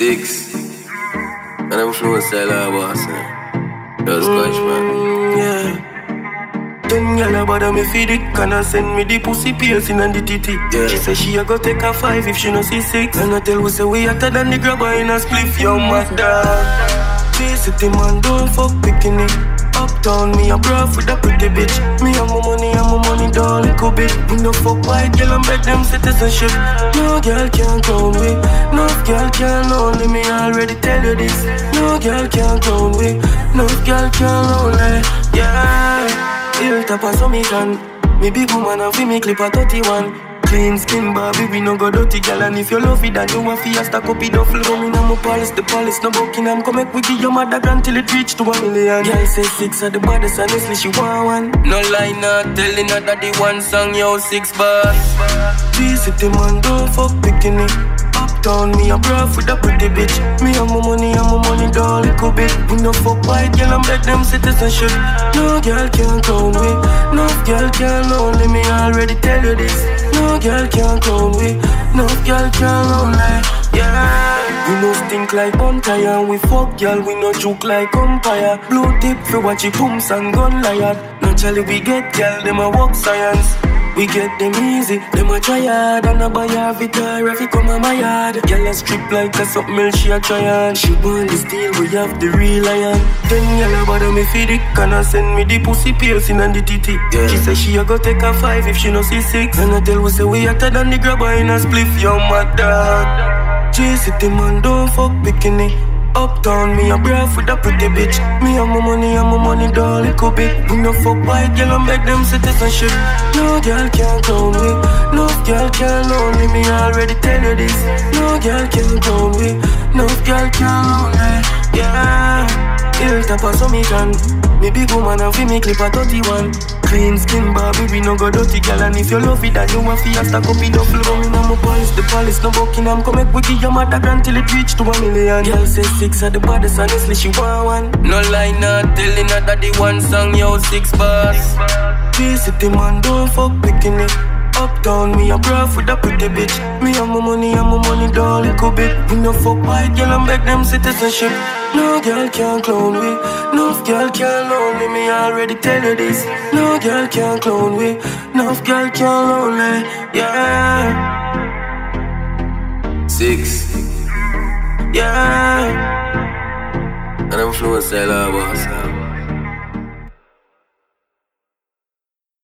Six. And I'm flowing style I was. Just scotch, man. Mm, yeah. Ten gyal bother me feed it, can I send me the pussy piercing and the titty? Yeah. She say she a go take a five if she no see six. And I tell we say we hotter than the grabba in a spliff, yo mother. City man don't fuck bikini. Uptown me a bruv with a pretty bitch. Me and my money and my money down little bit. We no fuck white girl and beg them citizenship. No girl can crown me. No girl can only me already tell you this. No girl can crown me. No girl can only. Yeah. Hilltop a so me. Me big woman and fi me clip a 31 Clean skin, Barbie, we no go dirty gal And if you love it, then you want fi a stack up it duffel Rum in a my palace, the palace no Buckingham Come make we give your mother grand till it reach to a million. Girl say six are the baddest, honestly she want one. No lie, not telling her that the one song, yo, six bars. G-City man, don't fuck bikini Uptown, me a bruv with a pretty bitch. Me and my money and my money down little bit. We no fuck white girl and beg them citizenship No girl can crown me No girl can only me. Already tell you this No girl can crown me No girl can only Yeah. We no stink like bonfire we fuck girl we no joke like umpire. Blue tip for watch it pumps and gun liar. Naturally we get girl them a walk science we get them easy, them a try hard And a buy a guitar if you come on my yard. Girl a strip like a something else she a try and She want the steel, we have the real iron. Then girl a bother me feed it Can I send me the pussy piercing and the titty. Yeah. She say she a go take a five if she no see six. And I tell we say we hotter than the grabba in a spliff. Yo mother. G-City man don't fuck bikini Uptown, me a bruv with a pretty bitch. Me and my money and my money down little bit. We no fuck white girl and beg them citizenship. No girl can crown me No girl can only me. Already tell you this. No girl can crown me No girl can only Yeah Hilltop a so me can Me big woman and fi me clip a 31 Clean skin Barbie, we no go dirty gal And if you love it, then you want fi stack up it duffel Rum in my palace, the palace no Buckingham Come make give your mother grand till it reach to a million. Girl say six are the baddest, honestly she want one. No lie, not telling her that the one song, yo, six bars. G-City man, don't fuck bikini Uptown, me a bruv with a pretty bitch. Me and my money and my money down little bit. We no fuck white girl and beg them citizenship No girl can clone me. No girl can only me. Already tell you this. No girl can clone me. No girl can only Yeah, Six. yeah. And I'm style I was. Um,